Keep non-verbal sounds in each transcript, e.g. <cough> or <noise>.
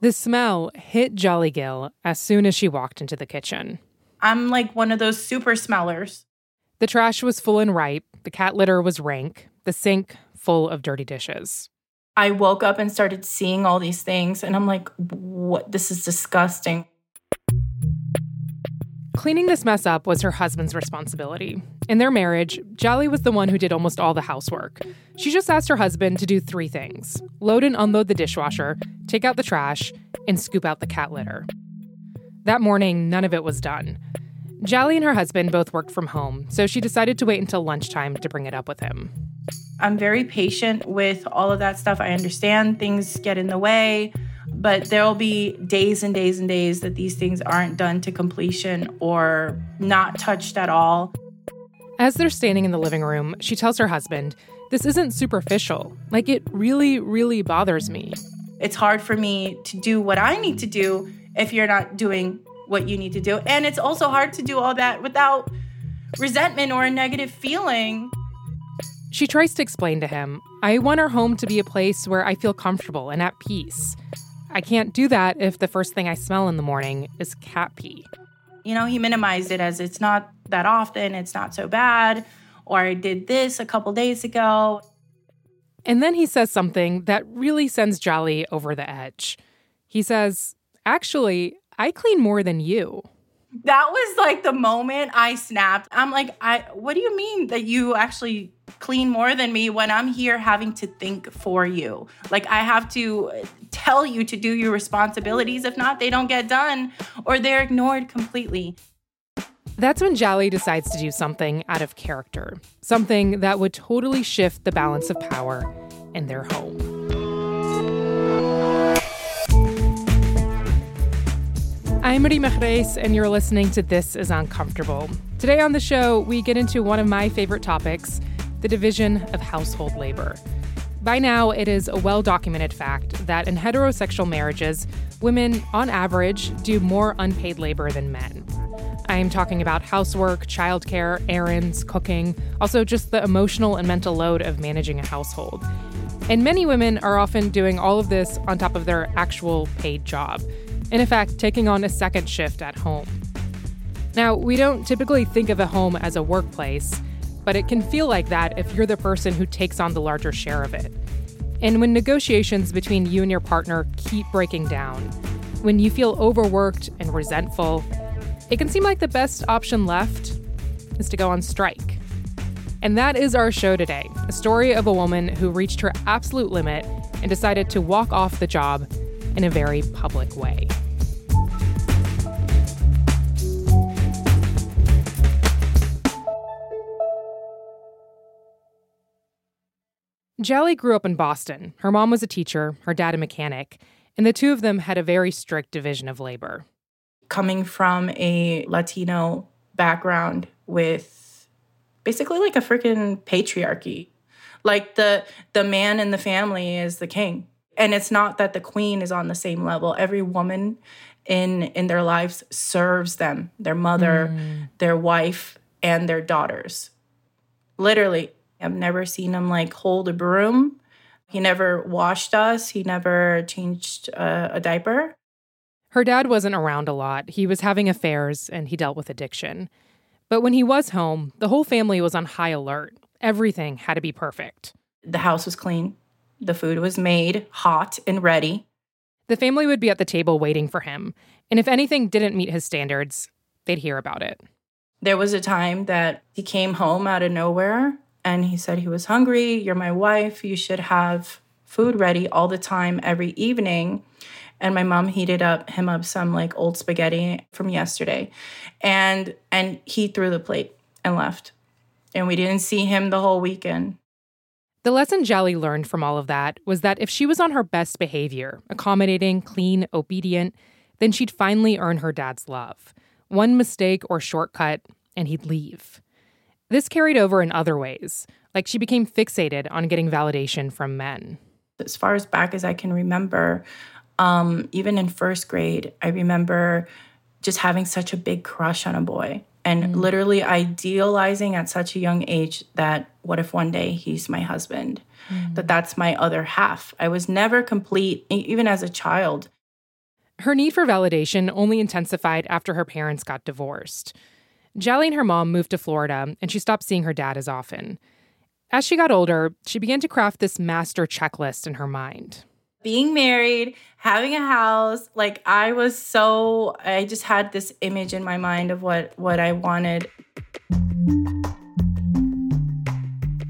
The smell hit Jalie Gil as soon as she walked into the kitchen. I'm like one of those super smellers. The trash was full and ripe, the cat litter was rank, the sink full of dirty dishes. I woke up and started seeing all these things, and I'm like, what? This is disgusting. Cleaning this mess up was her husband's responsibility. In their marriage, Jalie was the one who did almost all the housework. She just asked her husband to do three things load and unload the dishwasher, take out the trash, and scoop out the cat litter. That morning, none of it was done. Jalie and her husband both worked from home, so she decided to wait until lunchtime to bring it up with him. I'm very patient with all of that stuff. I understand things get in the way, but there'll be days and days and days that these things aren't done to completion or not touched at all. As they're standing in the living room, she tells her husband, This isn't superficial. Like, it really, really bothers me. It's hard for me to do what I need to do if you're not doing what you need to do. And it's also hard to do all that without resentment or a negative feeling. She tries to explain to him I want our home to be a place where I feel comfortable and at peace. I can't do that if the first thing I smell in the morning is cat pee. You know, he minimized it as it's not that often, it's not so bad, or I did this a couple days ago. And then he says something that really sends Jalie over the edge. He says, Actually, I clean more than you. That was like the moment I snapped. I'm like, I what do you mean that you actually clean more than me when I'm here having to think for you? Like I have to tell you to do your responsibilities. If not, they don't get done or they're ignored completely. That's when Jalie decides to do something out of character, something that would totally shift the balance of power in their home. I'm Reema Khrais, and you're listening to This is Uncomfortable. Today on the show, we get into one of my favorite topics the division of household labor. By now, it is a well documented fact that in heterosexual marriages, women, on average, do more unpaid labor than men. I am talking about housework, childcare, errands, cooking, also just the emotional and mental load of managing a household. And many women are often doing all of this on top of their actual paid job in effect, taking on a second shift at home. Now, we don't typically think of a home as a workplace, but it can feel like that if you're the person who takes on the larger share of it. And when negotiations between you and your partner keep breaking down, when you feel overworked and resentful, it can seem like the best option left is to go on strike. And that is our show today a story of a woman who reached her absolute limit and decided to walk off the job in a very public way. Jalie grew up in Boston. Her mom was a teacher, her dad a mechanic, and the two of them had a very strict division of labor. Coming from a Latino background with basically like a freaking patriarchy. Like the the man in the family is the king and it's not that the queen is on the same level. Every woman in in their lives serves them their mother mm. their wife and their daughters. Literally i've never seen him like hold a broom. He never washed us. He never changed a, a diaper. Her dad wasn't around a lot. He was having affairs and he dealt with addiction. But when he was home the whole family was on high alert. Everything had to be perfect. The house was clean the food was made hot and ready. The family would be at the table waiting for him, and if anything didn't meet his standards, they'd hear about it. There was a time that he came home out of nowhere and he said he was hungry. You're my wife. You should have food ready all the time, every evening. And my mom heated up him up some like old spaghetti from yesterday. And and he threw the plate and left. And we didn't see him the whole weekend. The lesson Jalie learned from all of that was that if she was on her best behavior, accommodating, clean, obedient, then she'd finally earn her dad's love. One mistake or shortcut, and he'd leave. This carried over in other ways, like she became fixated on getting validation from men. As far as back as I can remember, um, even in first grade, I remember just having such a big crush on a boy and mm. literally idealizing at such a young age that what if one day he's my husband mm. that that's my other half i was never complete even as a child Her need for validation only intensified after her parents got divorced. Jalie and her mom moved to Florida, and she stopped seeing her dad as often. As she got older, she began to craft this master checklist in her mind. Being married, having a house, like I was so I just had this image in my mind of what what I wanted.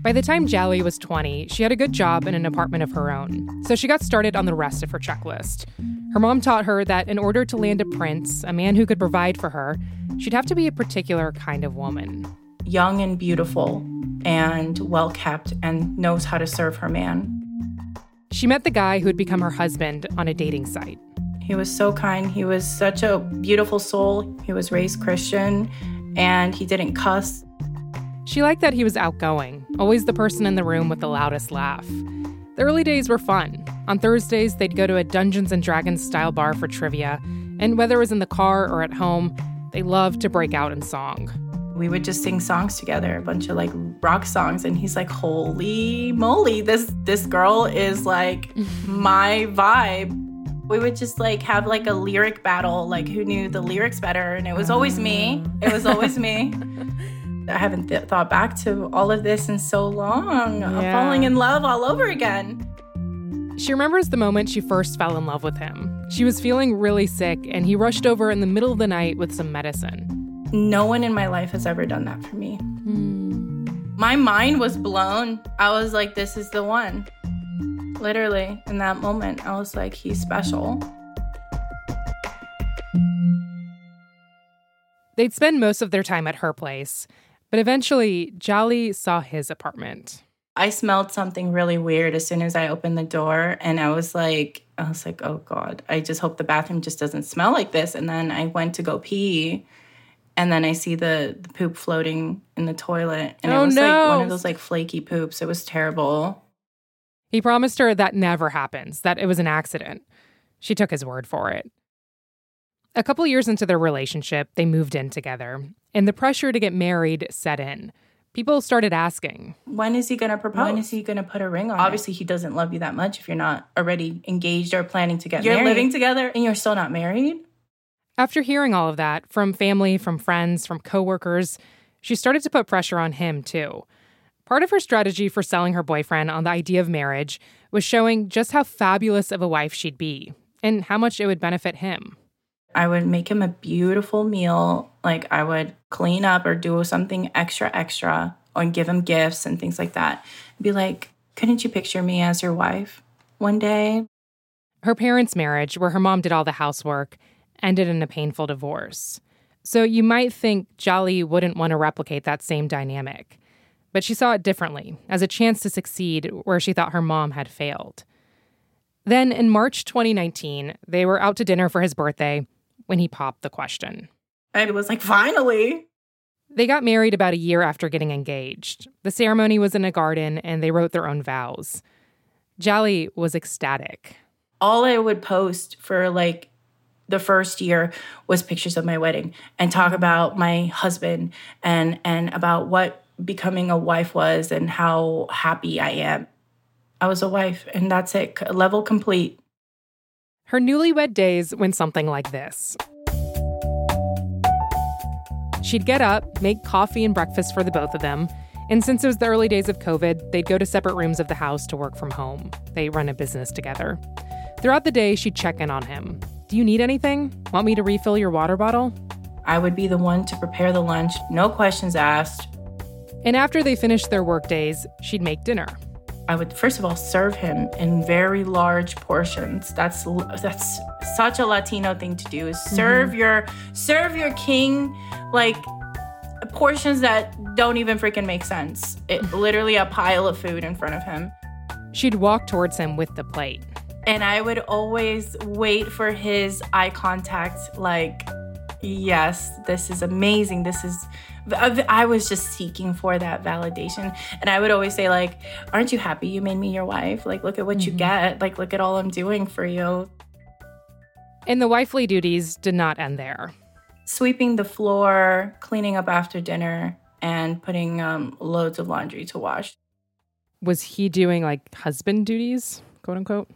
By the time Jalie was 20, she had a good job in an apartment of her own, so she got started on the rest of her checklist. Her mom taught her that in order to land a prince, a man who could provide for her, she'd have to be a particular kind of woman. Young and beautiful, and well kept, and knows how to serve her man. She met the guy who had become her husband on a dating site. He was so kind. He was such a beautiful soul. He was raised Christian, and he didn't cuss. She liked that he was outgoing, always the person in the room with the loudest laugh. The early days were fun. On Thursdays, they'd go to a Dungeons and Dragons style bar for trivia, and whether it was in the car or at home, they loved to break out in song. We would just sing songs together, a bunch of like rock songs, and he's like, "Holy moly, this this girl is like <laughs> my vibe." We would just like have like a lyric battle, like who knew the lyrics better, and it was always me. It was always me. <laughs> I haven't th- thought back to all of this in so long. I'm falling in love all over again. She remembers the moment she first fell in love with him. She was feeling really sick, and he rushed over in the middle of the night with some medicine. No one in my life has ever done that for me. Hmm. My mind was blown. I was like, this is the one. Literally, in that moment, I was like, he's special. They'd spend most of their time at her place, but eventually, Jalie saw his apartment. I smelled something really weird as soon as I opened the door, and I was like, I was like, oh God, I just hope the bathroom just doesn't smell like this. And then I went to go pee, and then I see the, the poop floating in the toilet, and Oh, it was no. like one of those like flaky poops. It was terrible. He promised her that never happens, that it was an accident. She took his word for it. A couple years into their relationship, they moved in together, and the pressure to get married set in. People started asking, When is he gonna propose? When is he gonna put a ring on? Obviously, he doesn't love you that much if you're not already engaged or planning to get You're married. living together and you're still not married. After hearing all of that from family, from friends, from coworkers, she started to put pressure on him too. Part of her strategy for selling her boyfriend on the idea of marriage was showing just how fabulous of a wife she'd be and how much it would benefit him. I would make him a beautiful meal. Like I would clean up or do something extra, extra, or give him gifts and things like that. Be like, couldn't you picture me as your wife one day? Her parents' marriage, where her mom did all the housework, ended in a painful divorce. So you might think Jalie wouldn't want to replicate that same dynamic. But she saw it differently, as a chance to succeed where she thought her mom had failed. Then in March 2019, they were out to dinner for his birthday when he popped the question. I was like, finally. They got married about a year after getting engaged. The ceremony was in a garden and they wrote their own vows. Jalie was ecstatic. All I would post for like the first year was pictures of my wedding and talk about my husband and and about what becoming a wife was and how happy I am. I was a wife and that's it. Level complete. Her newlywed days went something like this. She'd get up, make coffee and breakfast for the both of them, and since it was the early days of COVID, they'd go to separate rooms of the house to work from home. They run a business together. Throughout the day, she'd check in on him. Do you need anything? Want me to refill your water bottle? I would be the one to prepare the lunch, no questions asked. And after they finished their work days, she'd make dinner. I would first of all serve him in very large portions. That's that's such a Latino thing to do is mm-hmm. serve your serve your king like portions that don't even freaking make sense. It mm. literally a pile of food in front of him. She'd walk towards him with the plate. And I would always wait for his eye contact like yes, this is amazing. This is I was just seeking for that validation. And I would always say like, "Aren't you happy you made me your wife? Like look at what you get. Like look at all I'm doing for you." And the wifely duties did not end there. Sweeping the floor, cleaning up after dinner, and putting um, loads of laundry to wash. Was he doing like husband duties, quote unquote?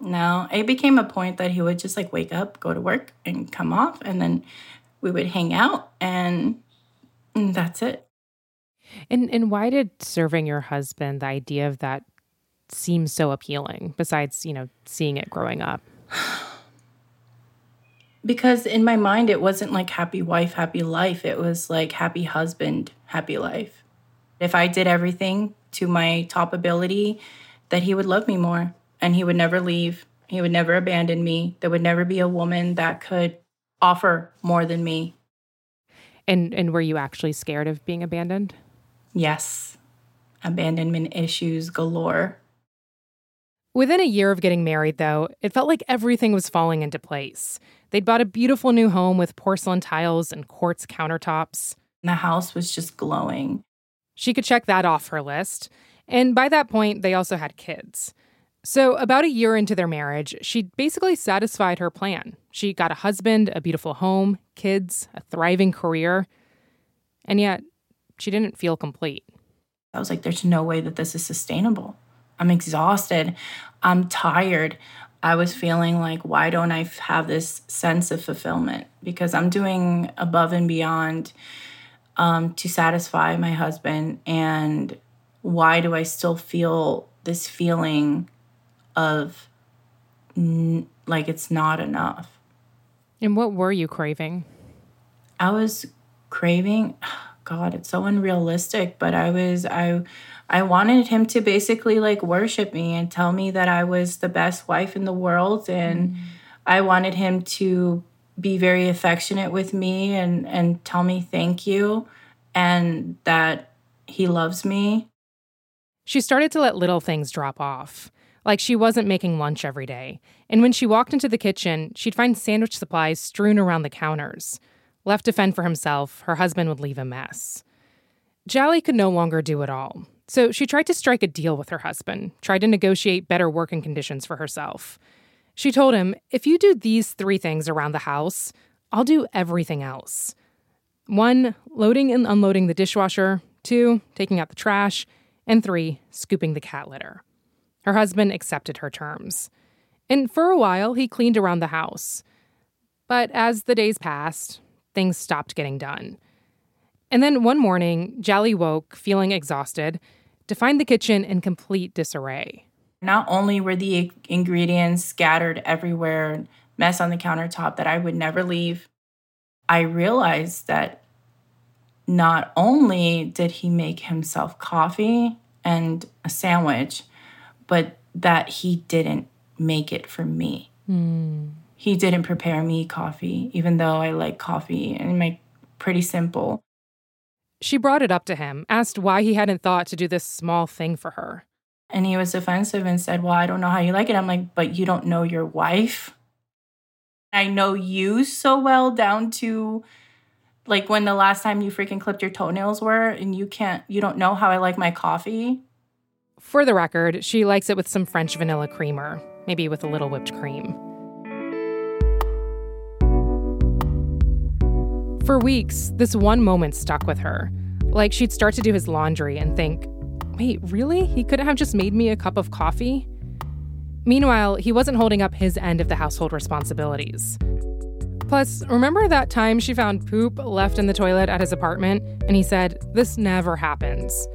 No, it became a point that he would just like wake up, go to work, and come off, and then we would hang out, and, and that's it. And and why did serving your husband the idea of that seem so appealing? Besides, you know, seeing it growing up. <sighs> because in my mind, it wasn't like happy wife, happy life. It was like happy husband, happy life. If I did everything to my top ability, that he would love me more and he would never leave. He would never abandon me. There would never be a woman that could offer more than me. And and were you actually scared of being abandoned? Yes. Abandonment issues galore. Within a year of getting married, though, it felt like everything was falling into place. They'd bought a beautiful new home with porcelain tiles and quartz countertops. The house was just glowing. She could check that off her list. And by that point, they also had kids. So, about a year into their marriage, she basically satisfied her plan. She got a husband, a beautiful home, kids, a thriving career. And yet, she didn't feel complete. I was like, there's no way that this is sustainable. I'm exhausted. I'm tired. I was feeling like, why don't I have this sense of fulfillment? Because I'm doing above and beyond um, to satisfy my husband. And why do I still feel this feeling of n- like it's not enough? And what were you craving? I was craving, <sighs> God, it's so unrealistic, but I was, I, I wanted him to basically like worship me and tell me that I was the best wife in the world. And mm. I wanted him to be very affectionate with me and, and tell me thank you and that he loves me. She started to let little things drop off. Like she wasn't making lunch every day. And when she walked into the kitchen, she'd find sandwich supplies strewn around the counters. Left to fend for himself, her husband would leave a mess. Jalie could no longer do it all. So she tried to strike a deal with her husband, tried to negotiate better working conditions for herself. She told him, If you do these three things around the house, I'll do everything else. One, loading and unloading the dishwasher. Two, taking out the trash. And three, scooping the cat litter. Her husband accepted her terms. And for a while, he cleaned around the house. But as the days passed, things stopped getting done. And then one morning, Jalie woke, feeling exhausted, to find the kitchen in complete disarray. Not only were the ingredients scattered everywhere, mess on the countertop that I would never leave, I realized that not only did he make himself coffee and a sandwich, but that he didn't make it for me. Mm. He didn't prepare me coffee, even though I like coffee and make pretty simple. She brought it up to him, asked why he hadn't thought to do this small thing for her. And he was defensive and said, Well, I don't know how you like it. I'm like, But you don't know your wife? I know you so well down to like when the last time you freaking clipped your toenails were, and you can't, you don't know how I like my coffee. For the record, she likes it with some French vanilla creamer, maybe with a little whipped cream. For weeks, this one moment stuck with her. Like she'd start to do his laundry and think, wait, really? He couldn't have just made me a cup of coffee? Meanwhile, he wasn't holding up his end of the household responsibilities. Plus, remember that time she found poop left in the toilet at his apartment and he said, This never happens?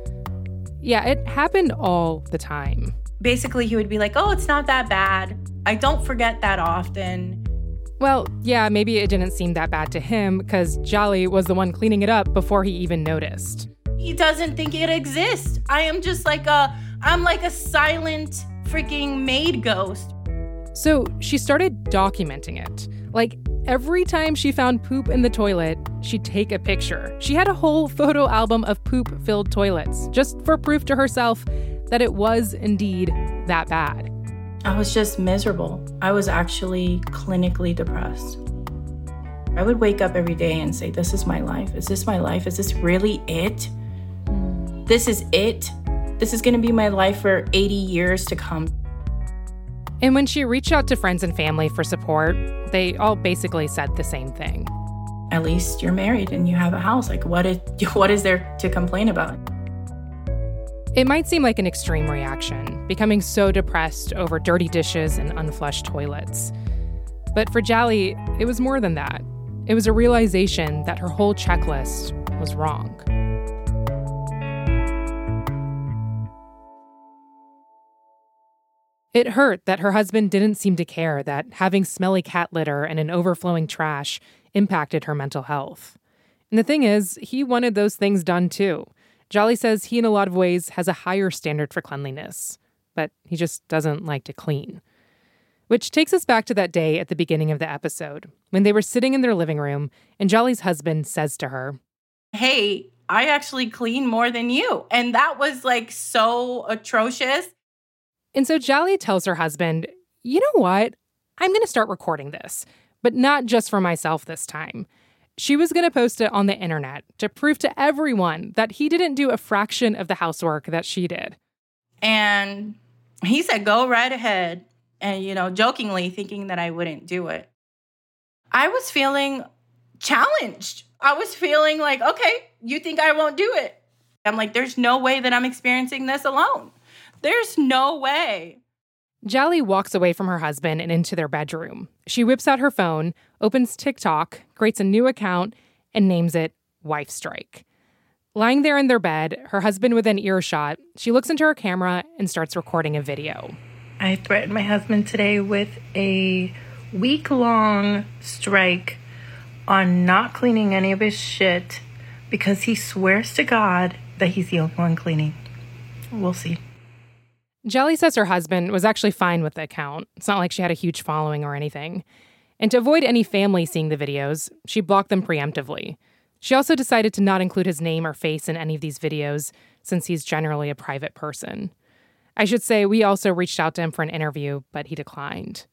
Yeah, it happened all the time. Basically, he would be like, Oh, it's not that bad. I don't forget that often. Well, yeah, maybe it didn't seem that bad to him because Jalie was the one cleaning it up before he even noticed. He doesn't think it exists. I am just like a I'm like a silent freaking maid ghost. So she started documenting it. Like every time she found poop in the toilet, she'd take a picture. She had a whole photo album of poop filled toilets, just for proof to herself that it was indeed that bad. I was just miserable. I was actually clinically depressed. I would wake up every day and say, This is my life. Is this my life? Is this really it? Mm. This is it. This is going to be my life for 80 years to come. And when she reached out to friends and family for support, they all basically said the same thing. At least you're married and you have a house. Like, what is, <laughs> what is there to complain about? It might seem like an extreme reaction, becoming so depressed over dirty dishes and unflushed toilets. But for Jalie, it was more than that. It was a realization that her whole checklist was wrong. It hurt that her husband didn't seem to care that having smelly cat litter and an overflowing trash impacted her mental health. And the thing is, he wanted those things done too. Jalie says he, in a lot of ways, has a higher standard for cleanliness, but he just doesn't like to clean. Which takes us back to that day at the beginning of the episode when they were sitting in their living room and Jalie's husband says to her, Hey, I actually clean more than you. And that was like so atrocious. And so Jalie tells her husband, You know what? I'm going to start recording this, but not just for myself this time. She was going to post it on the internet to prove to everyone that he didn't do a fraction of the housework that she did. And he said, Go right ahead. And, you know, jokingly thinking that I wouldn't do it. I was feeling challenged. I was feeling like, okay, you think I won't do it? I'm like, there's no way that I'm experiencing this alone. There's no way. Jalie walks away from her husband and into their bedroom. She whips out her phone, opens TikTok, creates a new account, and names it Wife Strike. Lying there in their bed, her husband within earshot, she looks into her camera and starts recording a video. I threatened my husband today with a week long strike on not cleaning any of his shit because he swears to God that he's the only one cleaning. We'll see. Jalie says her husband was actually fine with the account. It's not like she had a huge following or anything. And to avoid any family seeing the videos, she blocked them preemptively. She also decided to not include his name or face in any of these videos, since he's generally a private person. I should say, we also reached out to him for an interview, but he declined.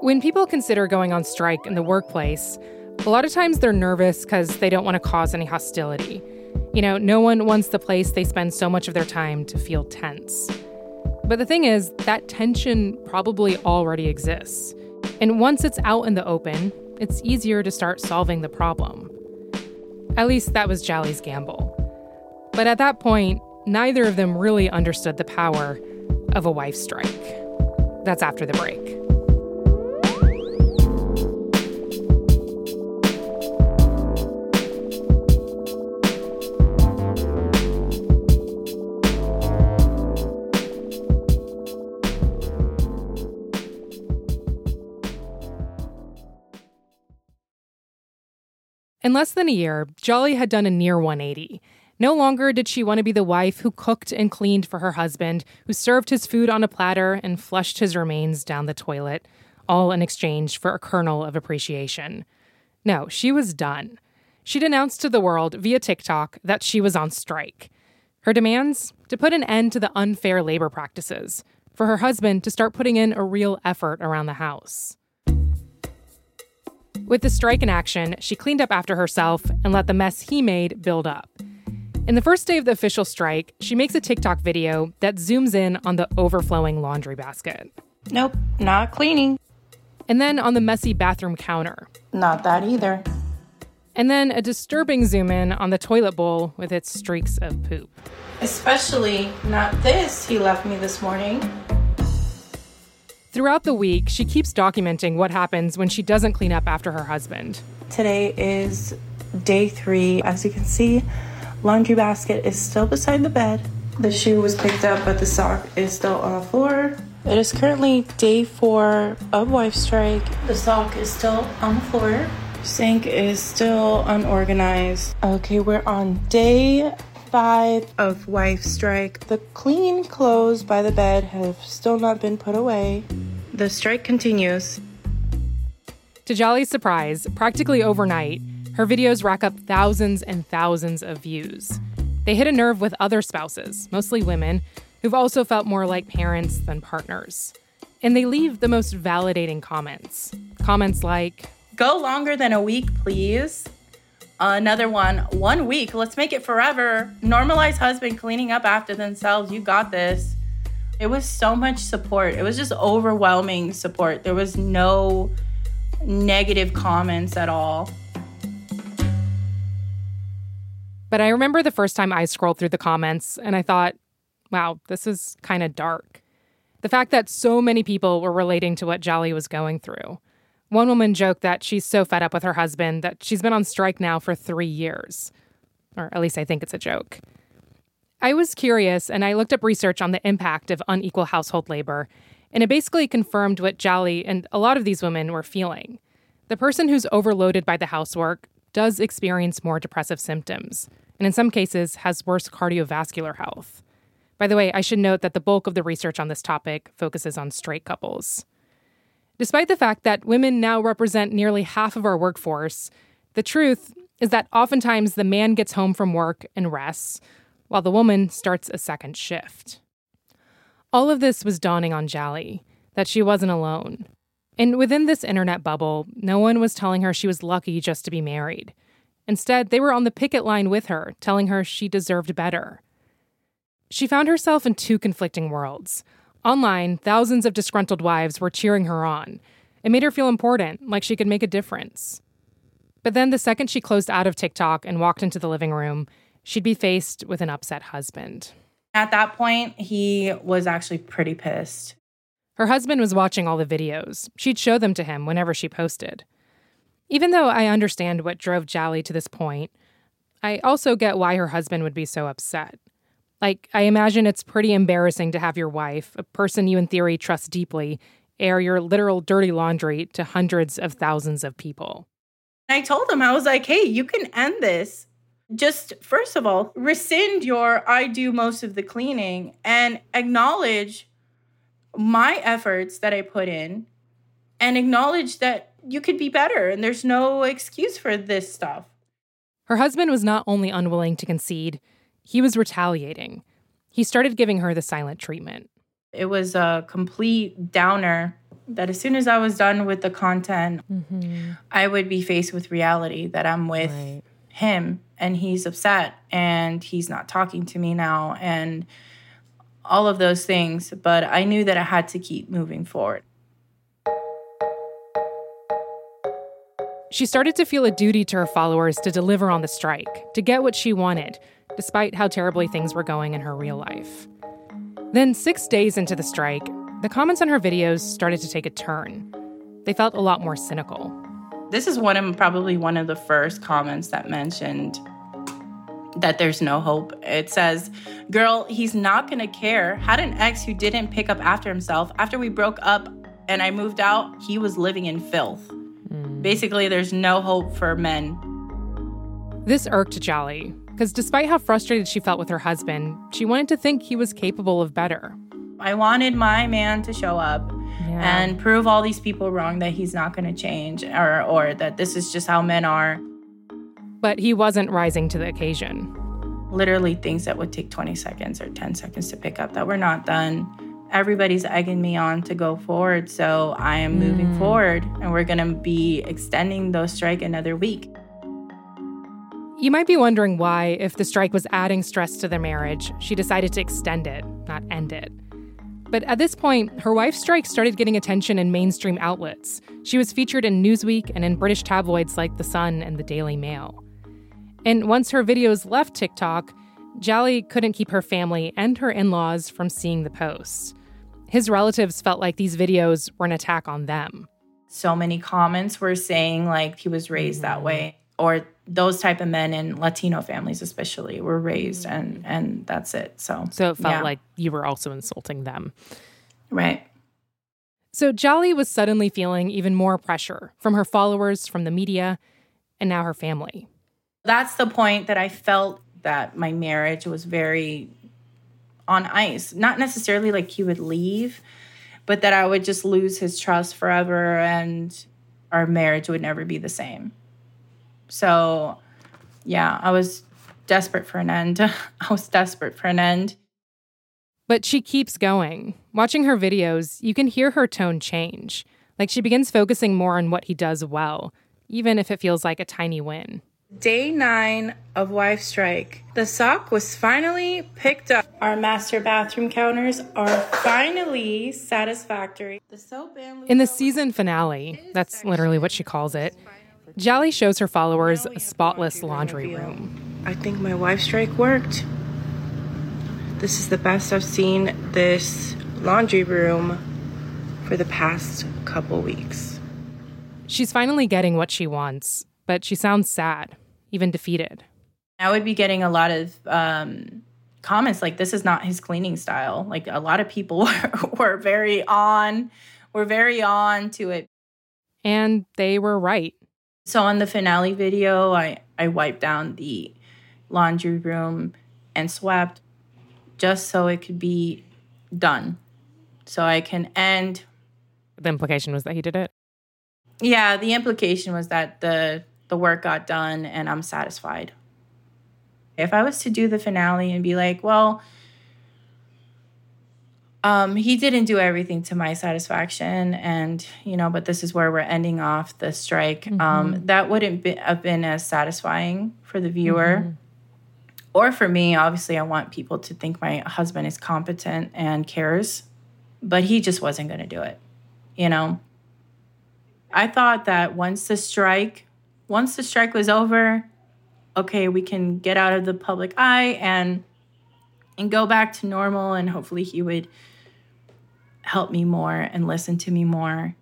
When people consider going on strike in the workplace, a lot of times they're nervous because they don't want to cause any hostility. You know, no one wants the place they spend so much of their time to feel tense. But the thing is, that tension probably already exists. And once it's out in the open, it's easier to start solving the problem. At least that was Jalie's gamble. But at that point, neither of them really understood the power of a wife strike. That's after the break. In less than a year, Jalie had done a near 180. No longer did she want to be the wife who cooked and cleaned for her husband, who served his food on a platter and flushed his remains down the toilet, all in exchange for a kernel of appreciation. No, she was done. She'd announced to the world via TikTok that she was on strike. Her demands? To put an end to the unfair labor practices, for her husband to start putting in a real effort around the house. With the strike in action, she cleaned up after herself and let the mess he made build up. In the first day of the official strike, she makes a TikTok video that zooms in on the overflowing laundry basket. Nope, not cleaning. And then on the messy bathroom counter. Not that either. And then a disturbing zoom in on the toilet bowl with its streaks of poop. Especially not this he left me this morning. Throughout the week, she keeps documenting what happens when she doesn't clean up after her husband. Today is day three. As you can see, laundry basket is still beside the bed. The shoe was picked up, but the sock is still on the floor. It is currently day four of wife strike. The sock is still on the floor. Sink is still unorganized. Okay, we're on day five of wife strike. The clean clothes by the bed have still not been put away. The strike continues. To Jalie's surprise, practically overnight, her videos rack up thousands and thousands of views. They hit a nerve with other spouses, mostly women, who've also felt more like parents than partners. And they leave the most validating comments. Comments like, Go longer than a week, please. Another one, one week. Let's make it forever. Normalize husband cleaning up after themselves. You got this. It was so much support. It was just overwhelming support. There was no negative comments at all. But I remember the first time I scrolled through the comments and I thought, wow, this is kind of dark. The fact that so many people were relating to what Jalie was going through. One woman joked that she's so fed up with her husband that she's been on strike now for three years. Or at least I think it's a joke. I was curious and I looked up research on the impact of unequal household labor, and it basically confirmed what Jalie and a lot of these women were feeling. The person who's overloaded by the housework does experience more depressive symptoms, and in some cases has worse cardiovascular health. By the way, I should note that the bulk of the research on this topic focuses on straight couples. Despite the fact that women now represent nearly half of our workforce, the truth is that oftentimes the man gets home from work and rests, while the woman starts a second shift. All of this was dawning on Jalie that she wasn't alone. And within this internet bubble, no one was telling her she was lucky just to be married. Instead, they were on the picket line with her, telling her she deserved better. She found herself in two conflicting worlds. Online, thousands of disgruntled wives were cheering her on. It made her feel important, like she could make a difference. But then, the second she closed out of TikTok and walked into the living room, she'd be faced with an upset husband. At that point, he was actually pretty pissed. Her husband was watching all the videos. She'd show them to him whenever she posted. Even though I understand what drove Jalie to this point, I also get why her husband would be so upset. Like, I imagine it's pretty embarrassing to have your wife, a person you in theory trust deeply, air your literal dirty laundry to hundreds of thousands of people. I told him, I was like, hey, you can end this. Just first of all, rescind your I do most of the cleaning and acknowledge my efforts that I put in and acknowledge that you could be better and there's no excuse for this stuff. Her husband was not only unwilling to concede, he was retaliating. He started giving her the silent treatment. It was a complete downer that as soon as I was done with the content, mm-hmm. I would be faced with reality that I'm with right. him and he's upset and he's not talking to me now. And all of those things, but I knew that I had to keep moving forward. She started to feel a duty to her followers to deliver on the strike, to get what she wanted, despite how terribly things were going in her real life. Then, six days into the strike, the comments on her videos started to take a turn. They felt a lot more cynical. This is one of probably one of the first comments that mentioned that there's no hope. It says, Girl, he's not gonna care. Had an ex who didn't pick up after himself. After we broke up and I moved out, he was living in filth. Mm. Basically, there's no hope for men. This irked Jalie, because despite how frustrated she felt with her husband, she wanted to think he was capable of better. I wanted my man to show up yeah. and prove all these people wrong that he's not going to change or, or that this is just how men are. But he wasn't rising to the occasion. Literally, things that would take 20 seconds or 10 seconds to pick up that were not done. Everybody's egging me on to go forward. So I am moving mm. forward, and we're going to be extending the strike another week. You might be wondering why, if the strike was adding stress to their marriage, she decided to extend it, not end it. But at this point, her wife's strike started getting attention in mainstream outlets. She was featured in Newsweek and in British tabloids like The Sun and the Daily Mail. And once her videos left TikTok, Jalie couldn't keep her family and her in laws from seeing the posts. His relatives felt like these videos were an attack on them. So many comments were saying, like, he was raised that way, or those type of men in Latino families, especially, were raised, mm. and and that's it. So, so it felt yeah. like you were also insulting them, right? So Jalie was suddenly feeling even more pressure from her followers, from the media, and now her family. That's the point that I felt that my marriage was very on ice. Not necessarily like he would leave, but that I would just lose his trust forever and our marriage would never be the same. So, yeah, I was desperate for an end. <laughs> I was desperate for an end. But she keeps going. Watching her videos, you can hear her tone change. Like she begins focusing more on what he does well, even if it feels like a tiny win. Day nine of Wife Strike. The sock was finally picked up. Our master bathroom counters are finally satisfactory. The soap and In the season finale, that's literally what she calls it, Jalie shows her followers a spotless laundry room. I think my wife strike worked. This is the best I've seen this laundry room for the past couple weeks. She's finally getting what she wants, but she sounds sad, even defeated. I would be getting a lot of um, comments like, "This is not his cleaning style." Like a lot of people were, <laughs> were very on, were very on to it, and they were right. So on the finale video, I I wiped down the laundry room and swept just so it could be done. So I can end. The implication was that he did it. Yeah, the implication was that the the work got done and I'm satisfied. If I was to do the finale and be like, well, um, he didn't do everything to my satisfaction, and you know, but this is where we're ending off the strike. Um, mm-hmm. Um, that wouldn't be, have been as satisfying for the viewer. Mm-hmm or for me, obviously, I want people to think my husband is competent and cares, but he just wasn't going to do it, you know? I thought that once the strike, once the strike was over, okay, we can get out of the public eye and and go back to normal and hopefully he would help me more and listen to me more.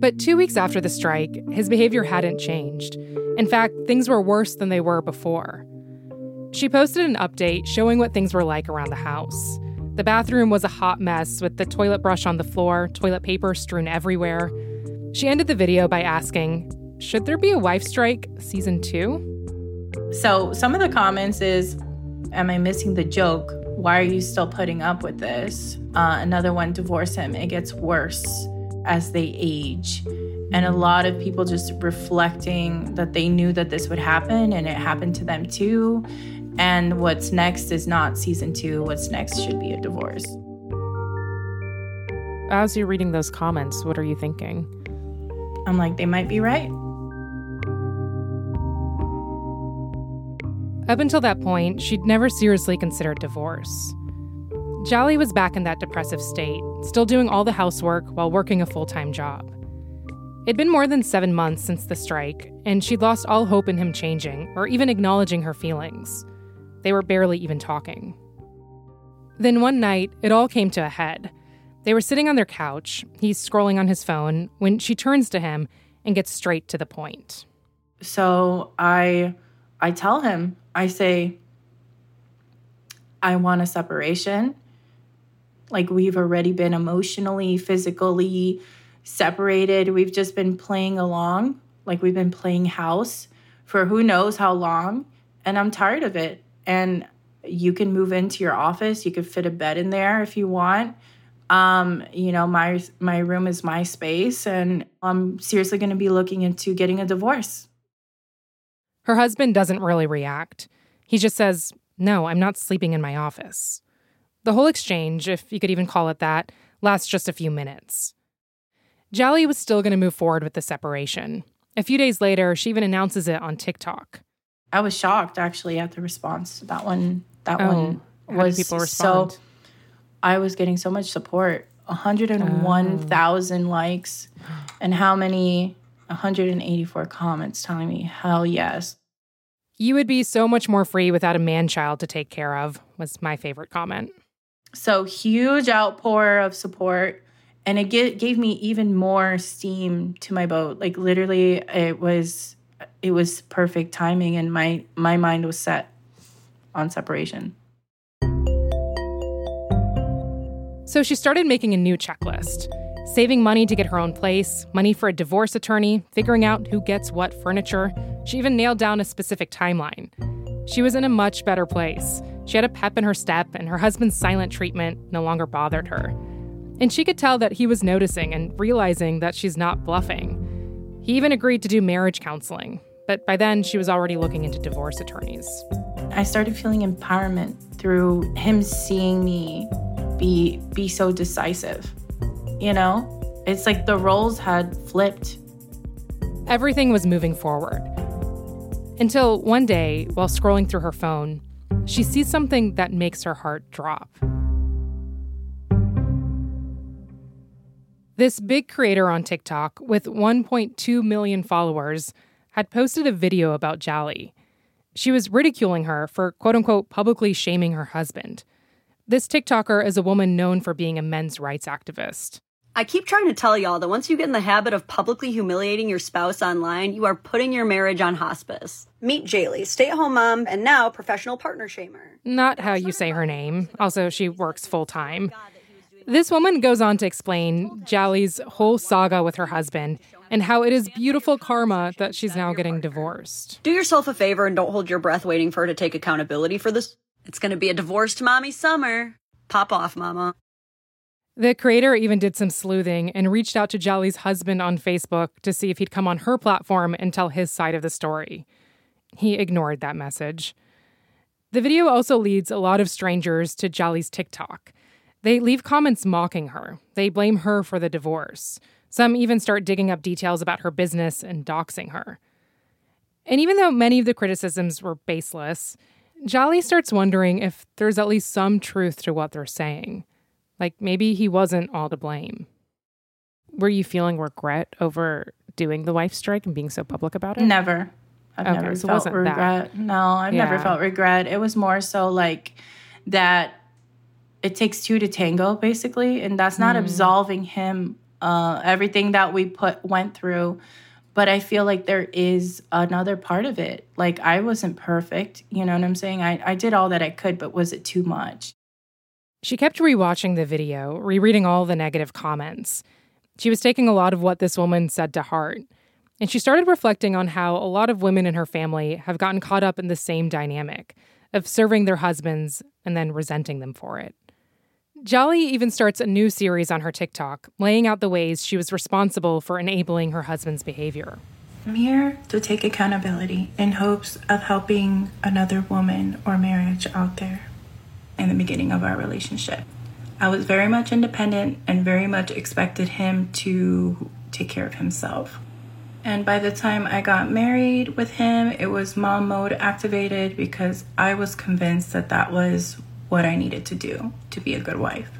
But two weeks after the strike, his behavior hadn't changed. In fact, things were worse than they were before. She posted an update showing what things were like around the house. The bathroom was a hot mess with the toilet brush on the floor, toilet paper strewn everywhere. She ended the video by asking, Should there be a wife strike season two? So, some of the comments is, Am I missing the joke? Why are you still putting up with this? Uh, another one, divorce him. It gets worse as they age. And a lot of people just reflecting that they knew that this would happen and it happened to them too. And what's next is not season two, what's next should be a divorce. As you're reading those comments, what are you thinking? I'm like, they might be right. Up until that point, she'd never seriously considered divorce. Jalie was back in that depressive state, still doing all the housework while working a full time job. It'd been more than seven months since the strike, and she'd lost all hope in him changing or even acknowledging her feelings. They were barely even talking. Then one night, it all came to a head. They were sitting on their couch, he's scrolling on his phone, when she turns to him and gets straight to the point. So I I tell him, I say, I want a separation. Like we've already been emotionally, physically separated. We've just been playing along, like we've been playing house for who knows how long. And I'm tired of it. And you can move into your office. You could fit a bed in there if you want. Um, you know, my my room is my space, and I'm seriously going to be looking into getting a divorce. Her husband doesn't really react. He just says, "No, I'm not sleeping in my office." The whole exchange, if you could even call it that, lasts just a few minutes. Jalie was still going to move forward with the separation. A few days later, she even announces it on TikTok. I was shocked actually at the response. That one, that oh, one was people respond? so. I was getting so much support. 101,000 oh. likes, and how many? 184 comments telling me, hell yes. You would be so much more free without a man child to take care of, was my favorite comment. So huge outpour of support. And it get, gave me even more steam to my boat. Like literally, it was it was perfect timing, and my my mind was set on separation. So she started making a new checklist saving money to get her own place, money for a divorce attorney, figuring out who gets what furniture. She even nailed down a specific timeline. She was in a much better place. She had a pep in her step, and her husband's silent treatment no longer bothered her. And she could tell that he was noticing and realizing that she's not bluffing. He even agreed to do marriage counseling, but by then she was already looking into divorce attorneys. I started feeling empowerment through him seeing me be be so decisive. You know? It's like the roles had flipped. Everything was moving forward. Until one day, while scrolling through her phone, she sees something that makes her heart drop. This big creator on TikTok with 1.2 million followers had posted a video about Jalie. She was ridiculing her for quote unquote publicly shaming her husband. This TikToker is a woman known for being a men's rights activist. I keep trying to tell y'all that once you get in the habit of publicly humiliating your spouse online, you are putting your marriage on hospice. Meet Jaylee, stay at home mom, and now professional partner shamer. Not how you say her name. Also, she works full time. This woman goes on to explain Jalie's whole saga with her husband and how it is beautiful karma that she's now getting divorced. Do yourself a favor and don't hold your breath waiting for her to take accountability for this. It's going to be a divorced mommy summer. Pop off, mama. The creator even did some sleuthing and reached out to Jalie's husband on Facebook to see if he'd come on her platform and tell his side of the story. He ignored that message. The video also leads a lot of strangers to Jalie's TikTok. They leave comments mocking her. They blame her for the divorce. Some even start digging up details about her business and doxing her. And even though many of the criticisms were baseless, Jalie starts wondering if there's at least some truth to what they're saying. Like maybe he wasn't all to blame. Were you feeling regret over doing the wife strike and being so public about it? Never. I've Okay, never so felt regret. that. No, I've never felt regret. It was more so like that it takes two to tango, basically. And that's not absolving him uh everything that we put went through. But I feel like there is another part of it. Like I wasn't perfect. You know what I'm saying? I, I did all that I could, but was it too much? She kept rewatching the video, rereading all the negative comments. She was taking a lot of what this woman said to heart. And she started reflecting on how a lot of women in her family have gotten caught up in the same dynamic of serving their husbands and then resenting them for it. Jalie even starts a new series on her TikTok, laying out the ways she was responsible for enabling her husband's behavior. I'm here to take accountability in hopes of helping another woman or marriage out there. In the beginning of our relationship. I was very much independent and very much expected him to take care of himself. And by the time I got married with him, it was mom mode activated because I was convinced that that was what I needed to do to be a good wife.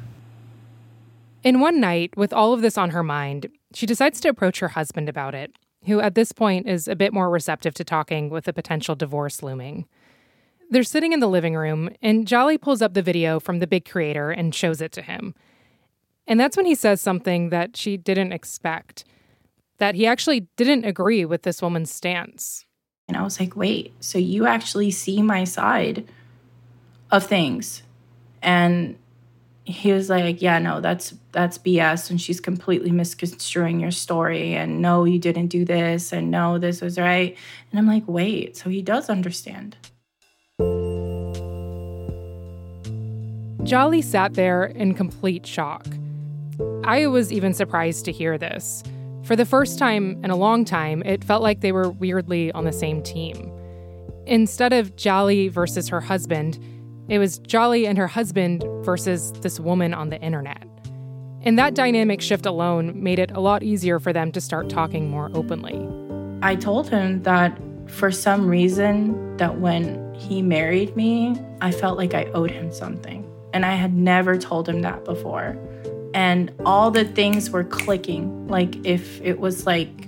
In one night, with all of this on her mind, she decides to approach her husband about it, who at this point is a bit more receptive to talking with a potential divorce looming. They're sitting in the living room, and Jalie pulls up the video from the big creator and shows it to him. And that's when he says something that she didn't expect that he actually didn't agree with this woman's stance. And I was like, wait, so you actually see my side of things? And he was like, yeah, no, that's that's BS. And she's completely misconstruing your story. And no, you didn't do this. And no, this was right. And I'm like, wait, so he does understand. Jalie sat there in complete shock. I was even surprised to hear this. For the first time in a long time, it felt like they were weirdly on the same team. Instead of Jalie versus her husband, it was Jalie and her husband versus this woman on the internet. And that dynamic shift alone made it a lot easier for them to start talking more openly. I told him that for some reason that when he married me, I felt like I owed him something. And I had never told him that before. And all the things were clicking, like if it was like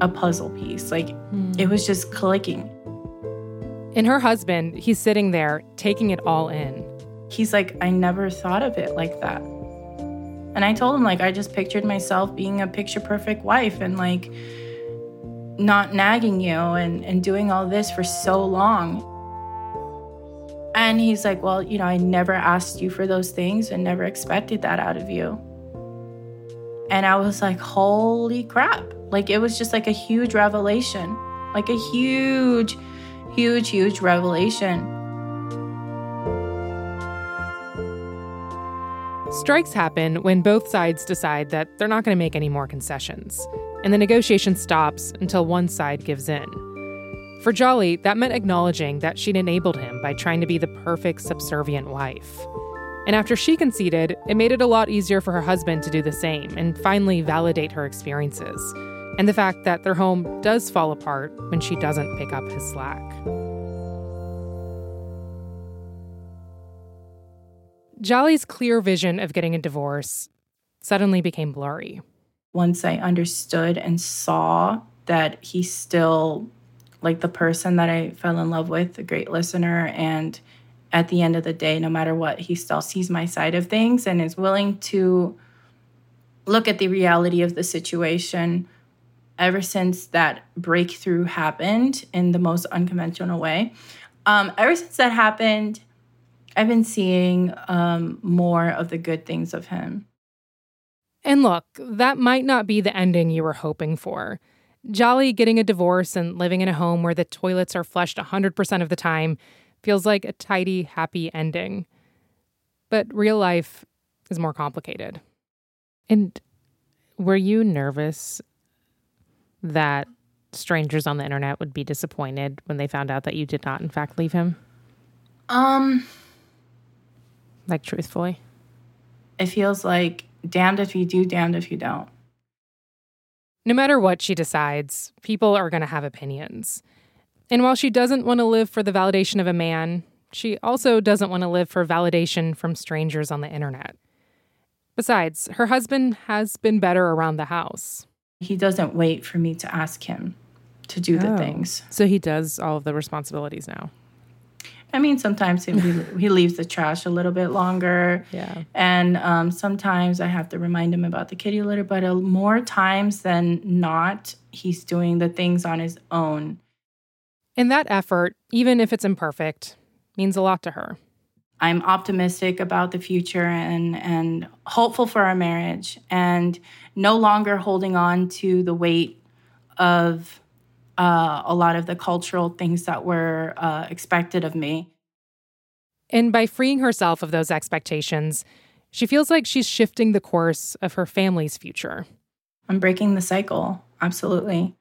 a puzzle piece, like hmm. it was just clicking. In her husband, he's sitting there taking it all in. He's like, I never thought of it like that. And I told him, like, I just pictured myself being a picture perfect wife and like not nagging you and, and doing all this for so long. And he's like, Well, you know, I never asked you for those things and never expected that out of you. And I was like, Holy crap. Like, it was just like a huge revelation, like a huge, huge, huge revelation. Strikes happen when both sides decide that they're not going to make any more concessions, and the negotiation stops until one side gives in. For Jalie, that meant acknowledging that she'd enabled him by trying to be the perfect subservient wife. And after she conceded, it made it a lot easier for her husband to do the same and finally validate her experiences, and the fact that their home does fall apart when she doesn't pick up his slack. Jalie's clear vision of getting a divorce suddenly became blurry. once I understood and saw that he still like the person that I fell in love with, a great listener. And at the end of the day, no matter what, he still sees my side of things and is willing to look at the reality of the situation ever since that breakthrough happened in the most unconventional way. Um, ever since that happened, I've been seeing um, more of the good things of him. And look, that might not be the ending you were hoping for. Jalie getting a divorce and living in a home where the toilets are flushed 100% of the time feels like a tidy, happy ending. But real life is more complicated. And were you nervous that strangers on the internet would be disappointed when they found out that you did not, in fact, leave him? Um, like truthfully, it feels like damned if you do, damned if you don't. No matter what she decides, people are going to have opinions. And while she doesn't want to live for the validation of a man, she also doesn't want to live for validation from strangers on the internet. Besides, her husband has been better around the house. He doesn't wait for me to ask him to do the oh. things. So he does all of the responsibilities now. I mean, sometimes he, he leaves the trash a little bit longer. Yeah. And um, sometimes I have to remind him about the kitty litter, but uh, more times than not, he's doing the things on his own. And that effort, even if it's imperfect, means a lot to her. I'm optimistic about the future and and hopeful for our marriage and no longer holding on to the weight of uh, a lot of the cultural things that were uh, expected of me. And by freeing herself of those expectations, she feels like she's shifting the course of her family's future. I'm breaking the cycle, absolutely.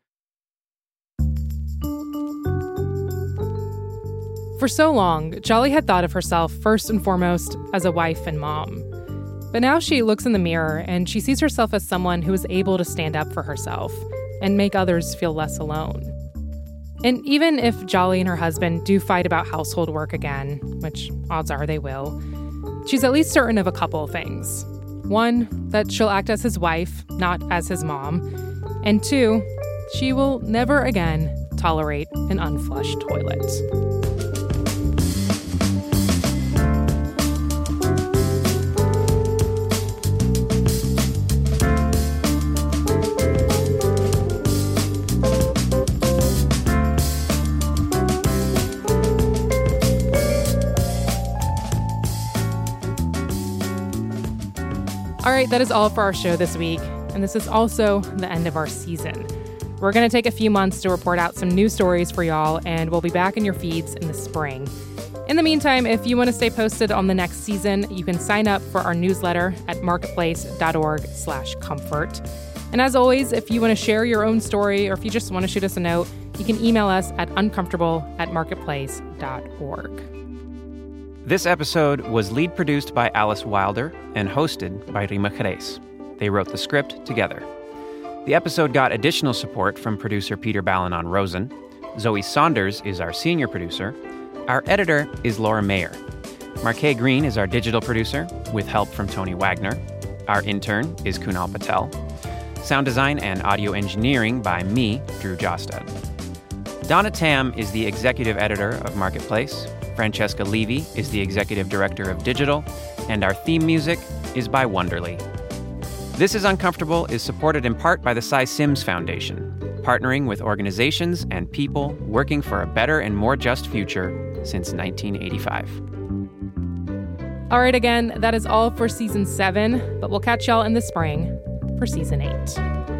For so long, Jalie had thought of herself first and foremost as a wife and mom. But now she looks in the mirror and she sees herself as someone who is able to stand up for herself and make others feel less alone. And even if Jalie and her husband do fight about household work again, which odds are they will, she's at least certain of a couple of things. One, that she'll act as his wife, not as his mom. And two, she will never again tolerate an unflushed toilet. All right, that is all for our show this week. And this is also the end of our season. We're going to take a few months to report out some new stories for y'all, and we'll be back in your feeds in the spring. In the meantime, if you want to stay posted on the next season, you can sign up for our newsletter at marketplace.org/comfort. And as always, if you want to share your own story or if you just want to shoot us a note, you can email us at uncomfortable at marketplace.org. This episode was lead produced by Alice Wilder and hosted by Reema Khrais. They wrote the script together. The episode got additional support from producer Peter Balonon Rosen. Zoe Saunders is our senior producer. Our editor is Laura Mayer. Marquet Green is our digital producer, with help from Tony Wagner. Our intern is Kunal Patel. Sound design and audio engineering by me, Drew Jostad. Donna Tam is the executive editor of Marketplace. Francesca Levy is the executive director of digital, and our theme music is by Wonderly. This is Uncomfortable is supported in part by the Sy Sims Foundation, partnering with organizations and people working for a better and more just future since 1985. All right, again, that is all for season seven, but we'll catch y'all in the spring for season eight.